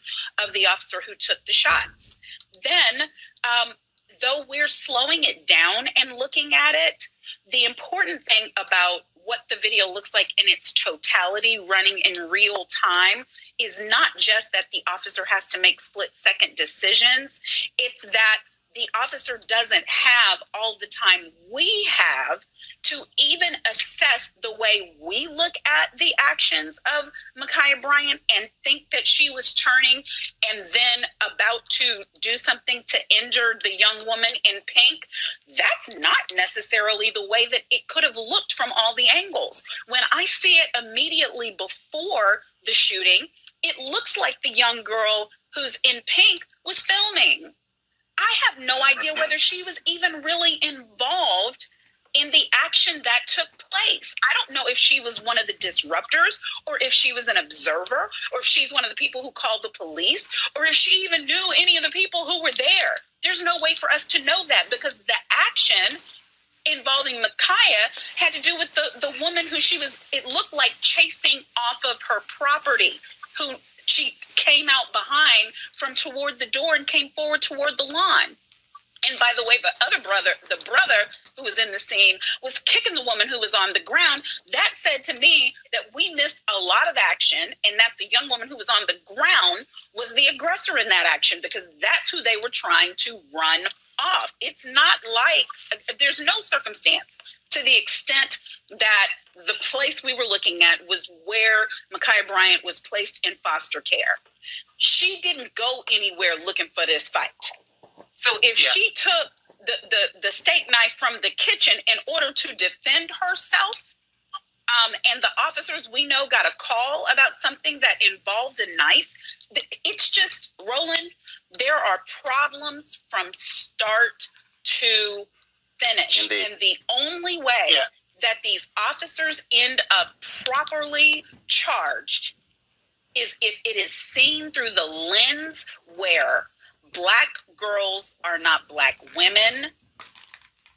of the officer who took the shots. Then um, though we're slowing it down and looking at it the important thing about what the video looks like in its totality running in real time is not just that the officer has to make split second decisions. It's that the officer doesn't have all the time we have to even assess the way we look at the actions of Ma'Khia Bryant and think that she was turning and then about to do something to injure the young woman in pink, that's not necessarily the way that it could have looked from all the angles. When I see it immediately before the shooting, it looks like the young girl who's in pink was filming. I have no idea whether she was even really involved in the action that took place. I don't know if she was one of the disruptors or if she was an observer or if she's one of the people who called the police or if she even knew any of the people who were there. There's no way for us to know that because the action involving Ma'Khia had to do with the, the woman who she was, it looked like chasing off of her property, who she came out behind from toward the door and came forward toward the lawn. And by the way, the other brother, the brother who was in the scene, was kicking the woman who was on the ground. That said to me that we missed a lot of action and that the young woman who was on the ground was the aggressor in that action because that's who they were trying to run off. It's not like there's no circumstance to the extent that the place we were looking at was where Ma'Khia Bryant was placed in foster care. She didn't go anywhere looking for this fight. So if Yeah. she took the, the, the steak knife from the kitchen in order to defend herself, um, and the officers we know got a call about something that involved a knife, it's just Roland. There are problems from start to finish. Indeed. And the only way Yeah. that these officers end up properly charged is if it is seen through the lens where black girls are not black women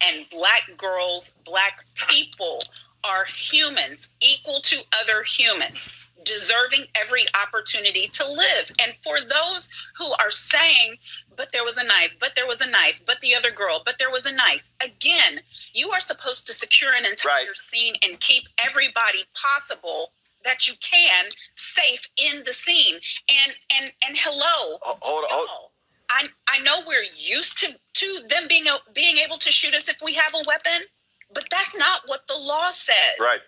and black girls, black people are humans equal to other humans, deserving every opportunity to live. And for those who are saying, but there was a knife, but there was a knife, but the other girl, but there was a knife, again, you are supposed to secure an entire scene and keep everybody possible that you can safe in the scene. And and and hello, Ho- Hold on. Hold, I I know we're used to to them being being able to shoot us if we have a weapon, but that's not what the law says. right.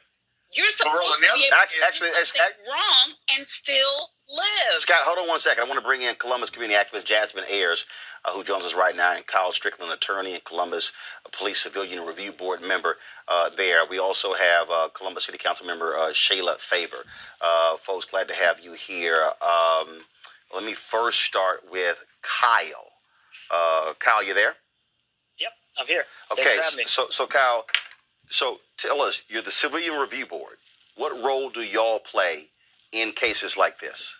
You're supposed to be able Actually, to actually, do wrong and still live. Scott, hold on one second. I want to bring in Columbus community activist Jasmine Ayers, uh, who joins us right now, and Kyle Strickland, attorney and Columbus Police Civilian Review Board member uh, there. We also have uh, Columbus City Council member uh, Shayla Favor. Uh, folks, glad to have you here. Um, let me first start with Kyle. Uh, Kyle, you there? I'm here. Okay, Thanks for having me. so so Kyle, so tell us, you're the Civilian Review Board. What role do y'all play in cases like this?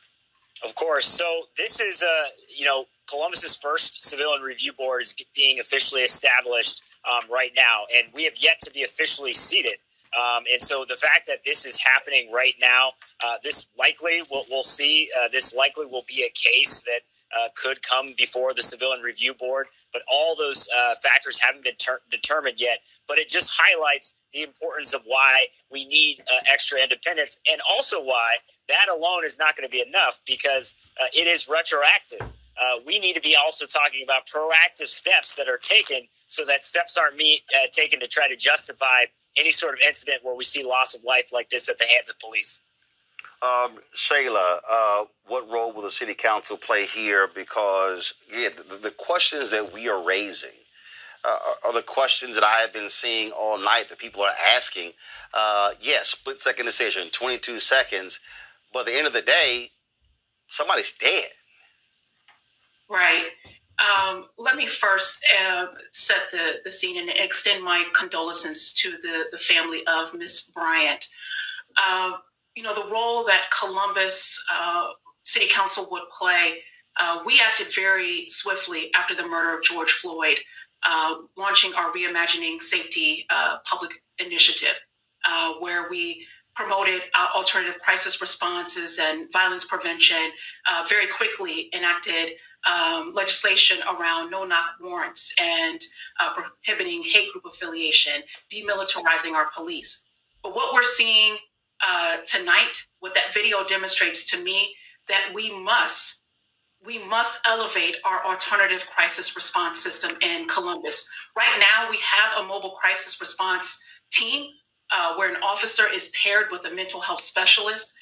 Of course. So this is, uh, you know, Columbus's first civilian review board is being officially established um, right now, and we have yet to be officially seated. Um, and so the fact that this is happening right now, uh, this likely we'll, we'll see. Uh, this likely will be a case that uh, could come before the civilian review board, but all those uh, factors haven't been ter- determined yet. But it just highlights the importance of why we need uh, extra independence, and also why that alone is not going to be enough because uh, it is retroactive. Uh, we need to be also talking about proactive steps that are taken so that steps aren't me, uh, taken to try to justify any sort of incident where we see loss of life like this at the hands of police. Um, Shayla, uh, what role will the city council play here? Because yeah, the, the questions that we are raising uh, are- are the questions that I have been seeing all night that people are asking. Uh, yes, split second decision, 22 seconds, but at the end of the day, somebody's dead. Right. Um, let me first uh, set the, the scene and extend my condolences to the, the family of Miss Bryant. Uh, you know, the role that Columbus uh, City Council would play, uh, we acted very swiftly after the murder of George Floyd, uh, launching our Reimagining Safety uh, public initiative, uh, where we promoted uh, alternative crisis responses and violence prevention, very quickly enacted um, legislation around no knock warrants and prohibiting hate group affiliation, demilitarizing our police. But what we're seeing uh, tonight, what that video demonstrates to me, that we must, we must elevate our alternative crisis response system in Columbus. Right now, we have a mobile crisis response team uh, where an officer is paired with a mental health specialist.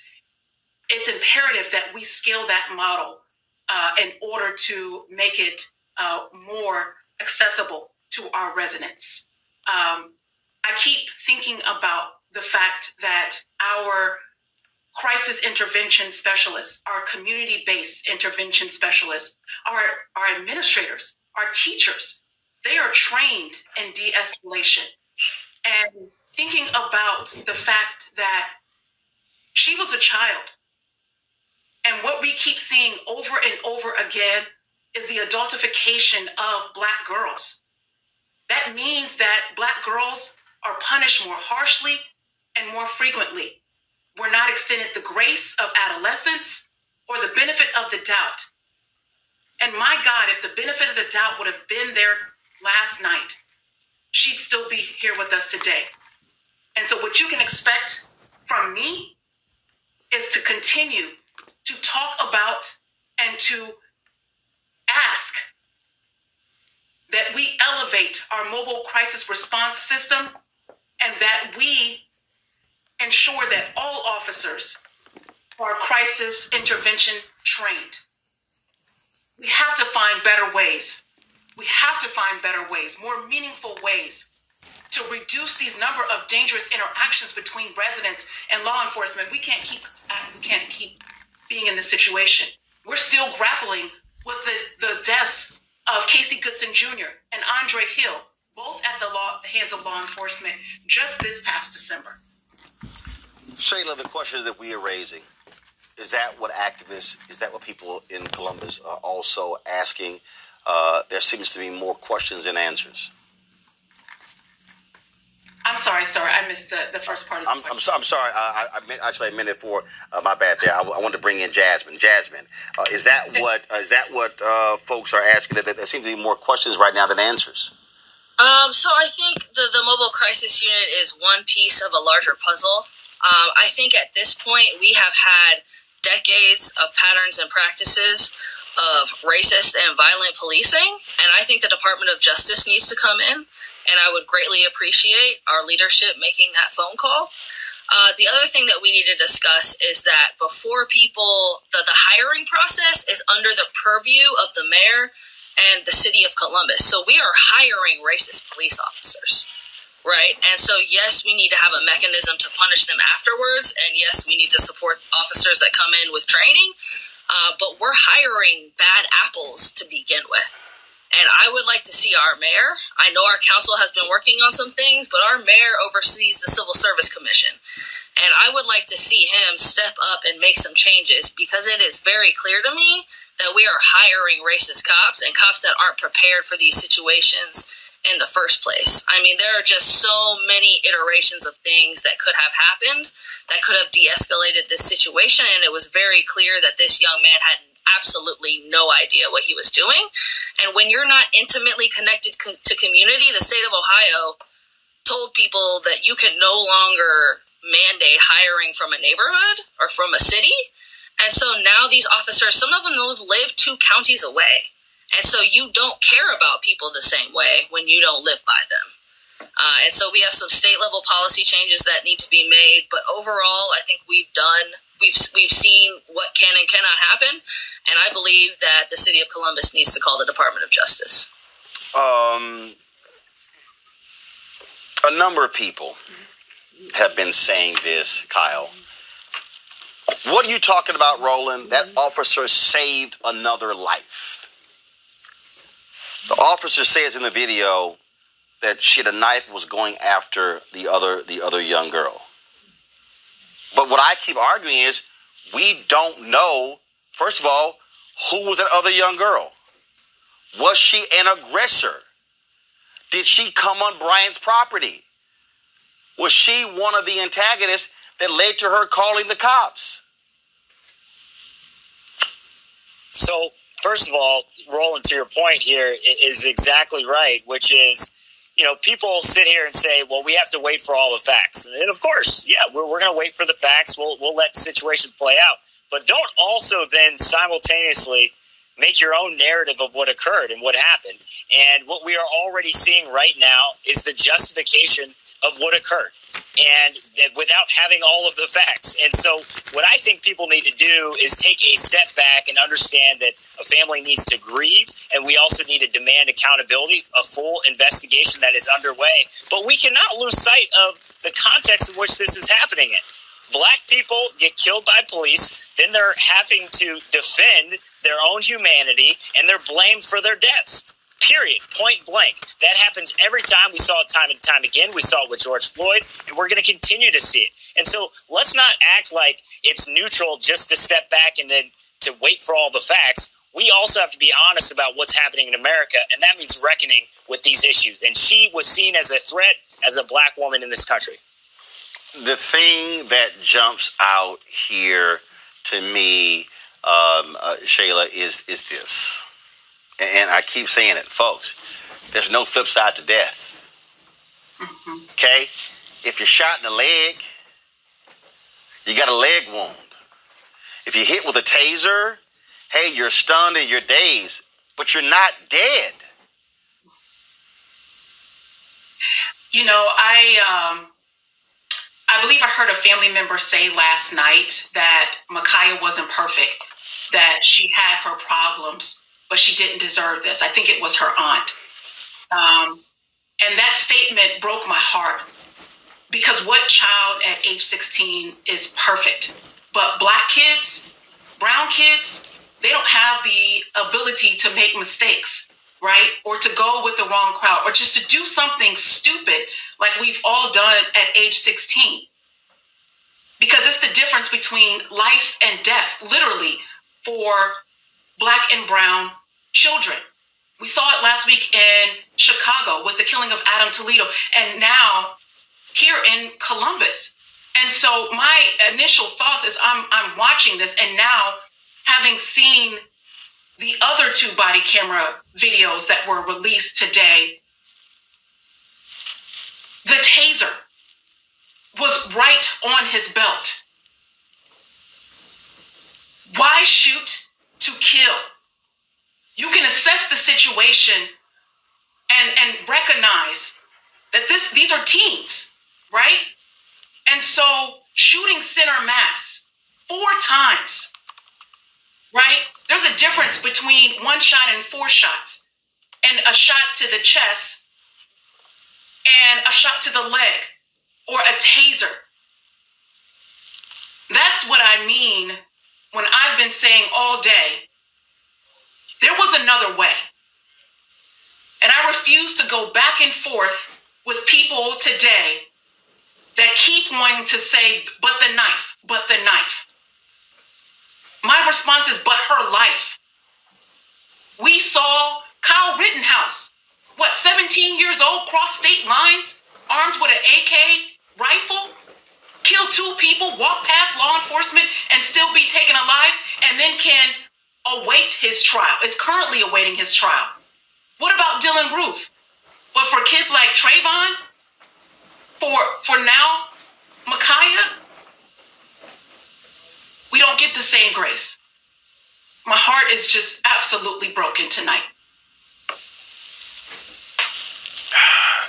It's imperative that we scale that model uh, in order to make it uh, more accessible to our residents. Um, I keep thinking about the fact that our crisis intervention specialists, our community based intervention specialists, our, our administrators, our teachers, they are trained in de escalation. And thinking about the fact that she was a child and what we keep seeing over and over again is the adultification of Black girls. That means that Black girls are punished more harshly and more frequently. We're not extended the grace of adolescence or the benefit of the doubt. And my God, if the benefit of the doubt would have been there last night, she'd still be here with us today. And so, what you can expect from me is to continue to talk about and to ask that we elevate our mobile crisis response system and that we ensure that all officers are crisis intervention trained. We have to find better ways. We have to find better ways, more meaningful ways to reduce these number of dangerous interactions between residents and law enforcement. We can't keep we can't keep being in this situation. We're still grappling with the the deaths of Casey Goodson Jr. and Andre Hill, both at the law, hands of law enforcement, just this past December. Shayla, the questions that we are raising, is that what activists, is that what people in Columbus are also asking? Uh, there seems to be more questions than answers. I'm sorry, sir. I missed the, the first part of the I'm, I'm, so, I'm sorry. I, I meant actually I meant it for uh, my bad there. I, I wanted to bring in Jasmine. Jasmine, uh, is that what uh, that what uh, folks are asking? That, that there seems to be more questions right now than answers. Um, so I think the the mobile crisis unit is one piece of a larger puzzle. Um, I think at this point we have had decades of patterns and practices of racist and violent policing, and I think the Department of Justice needs to come in and I would greatly appreciate our leadership making that phone call. Uh, the other thing that we need to discuss is that before people, the, the hiring process is under the purview of the mayor and the city of Columbus. So we are hiring racist police officers, right? And so, yes, we need to have a mechanism to punish them afterwards. And yes, we need to support officers that come in with training. Uh, but we're hiring bad apples to begin with. And I would like to see our mayor. I know our council has been working on some things, but our mayor oversees the Civil Service Commission. And I would like to see him step up and make some changes because it is very clear to me that we are hiring racist cops and cops that aren't prepared for these situations in the first place. I mean, there are just so many iterations of things that could have happened that could have de escalated this situation. And it was very clear that this young man had absolutely no idea what he was doing. And when you're not intimately connected co- to community, the state of Ohio told people that you can no longer mandate hiring from a neighborhood or from a city. And so now these officers, some of them live two counties away. And so you don't care about people the same way when you don't live by them. Uh, and so we have some state level policy changes that need to be made. But overall, I think we've done we've we've seen what can and cannot happen, and I believe that the city of Columbus needs to call the Department of Justice. Um, a number of people have been saying this, Kyle. What are you talking about, Roland? That officer saved another life. The officer says in the video that she had a knife was going after the other the other young girl. But what I keep arguing is we don't know, first of all, who was that other young girl? Was she an aggressor? Did she come on Bryant's property? Was she one of the antagonists that led to her calling the cops? So, first of all, Roland, to your point here is exactly right, which is you know, people sit here and say, well, we have to wait for all the facts. And of course, yeah, we're, we're going to wait for the facts. We'll, we'll let the situation play out. But don't also then simultaneously make your own narrative of what occurred and what happened. And what we are already seeing right now is the justification of what occurred and without having all of the facts. And so, what I think people need to do is take a step back and understand that a family needs to grieve, and we also need to demand accountability, a full investigation that is underway. But we cannot lose sight of the context in which this is happening in. Black people get killed by police, then they're having to defend their own humanity, and they're blamed for their deaths. Period. Point blank. That happens every time. We saw it time and time again. We saw it with George Floyd, and we're going to continue to see it. And so let's not act like it's neutral just to step back and then to wait for all the facts. We also have to be honest about what's happening in America, and that means reckoning with these issues. And she was seen as a threat as a black woman in this country. The thing that jumps out here to me, um, uh, Shayla, is is this and I keep saying it, folks, there's no flip side to death. Okay? If you're shot in the leg, you got a leg wound. If you hit with a taser, hey, you're stunned and you're dazed, but you're not dead. You know, I um, I believe I heard a family member say last night that Ma'Khia wasn't perfect, that she had her problems, but she didn't deserve this. I think it was her aunt. Um, and that statement broke my heart because what child at age 16 is perfect? But black kids, brown kids, they don't have the ability to make mistakes, right? Or to go with the wrong crowd, or just to do something stupid like we've all done at age 16. Because it's the difference between life and death, literally, for black and brown children. We saw it last week in Chicago with the killing of Adam Toledo, and now here in Columbus. And so my initial thoughts is I'm I'm watching this, and now having seen the other two body camera videos that were released today, the taser was right on his belt. Why shoot to kill? You can assess the situation and, and recognize that this these are teens, right? And so shooting center mass four times, right? There's a difference between one shot and four shots, and a shot to the chest, and a shot to the leg, or a taser. That's what I mean when I've been saying all day, there was another way. And I refuse to go back and forth with people today that keep wanting to say, but the knife, but the knife. My response is, but her life. We saw Kyle Rittenhouse, what, 17 years old, cross state lines, armed with an AK rifle, kill two people, walk past law enforcement, and still be taken alive, and then can await his trial. Is currently awaiting his trial. What about Dylann Roof? But for kids like Trayvon, for for now, Ma'Khia, we don't get the same grace. My heart is just absolutely broken tonight.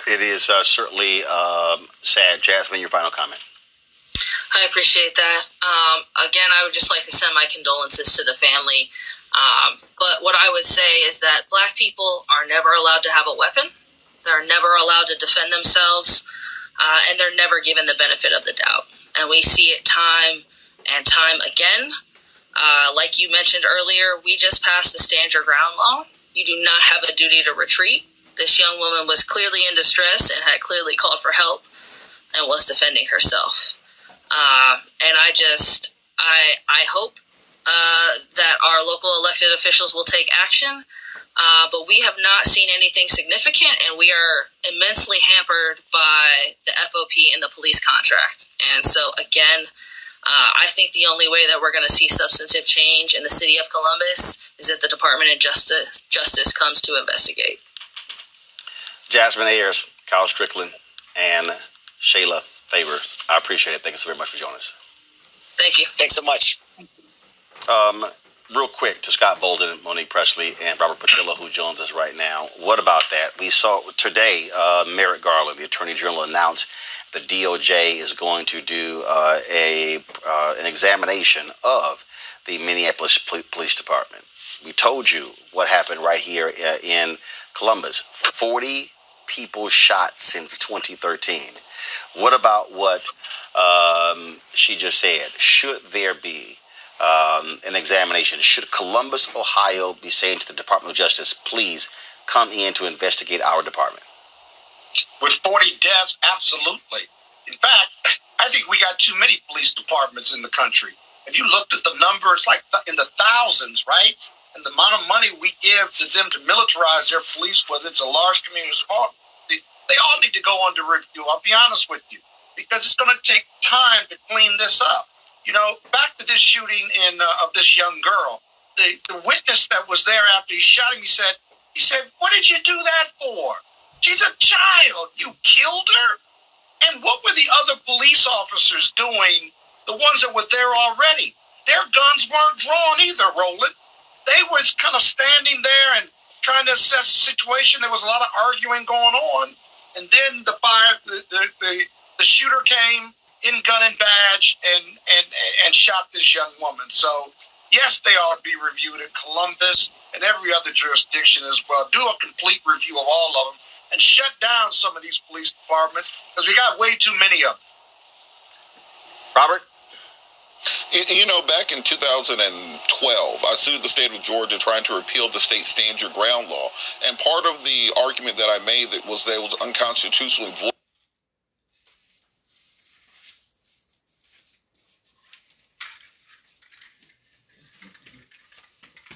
It is uh, certainly um, sad. Jasmine, your final comment. I appreciate that. Um, again, I would just like to send my condolences to the family. Um, but what I would say is that black people are never allowed to have a weapon. They're never allowed to defend themselves, uh, and they're never given the benefit of the doubt. And we see it time and time again. Uh, like you mentioned earlier, we just passed the Stand Your Ground law. You do not have a duty to retreat. This young woman was clearly in distress and had clearly called for help and was defending herself. Uh, and I just, I, I hope uh, that our local elected officials will take action. Uh, but we have not seen anything significant, and we are immensely hampered by the FOP and the police contract. And so, again, uh, I think the only way that we're going to see substantive change in the city of Columbus is if the Department of Justice Justice comes to investigate. Jasmine Ayers, Kyle Strickland, and Shayla Favors. I appreciate it. Thank you so very much for joining us. Thank you. Thanks so much. Um, real quick to Scott Bolden, Monique Presley, and Robert Patillo, who joins us right now. What about that? We saw today uh, Merrick Garland, the Attorney General, announced the DOJ is going to do uh, a uh, an examination of the Minneapolis Police Department. We told you what happened right here uh, in Columbus. Forty people shot since 2013. What about what um, she just said? Should there be um, an examination? Should Columbus, Ohio, be saying to the Department of Justice, please come in to investigate our department? With 40 deaths, absolutely. In fact, I think we got too many police departments in the country. If you looked at the number, it's like in the thousands, right? And the amount of money we give to them to militarize their police, whether it's a large community or small, they all need to go under review. I'll be honest with you, because it's going to take time to clean this up. You know, back to this shooting in uh, of this young girl. The the witness that was there after he shot him, he said, he said, "What did you do that for? She's a child. You killed her." And what were the other police officers doing? The ones that were there already. Their guns weren't drawn either, Roland. They was kind of standing there and trying to assess the situation. There was a lot of arguing going on and then the fire, the, the, the, the shooter came in gun and badge and, and, and shot this young woman. So, yes, they ought to be reviewed in Columbus and every other jurisdiction as well. Do a complete review of all of them and shut down some of these police departments because we got way too many of them. Robert? You know, back in 2012, I sued the state of Georgia trying to repeal the state stand your ground law. And part of the argument that I made that was that it was unconstitutionally void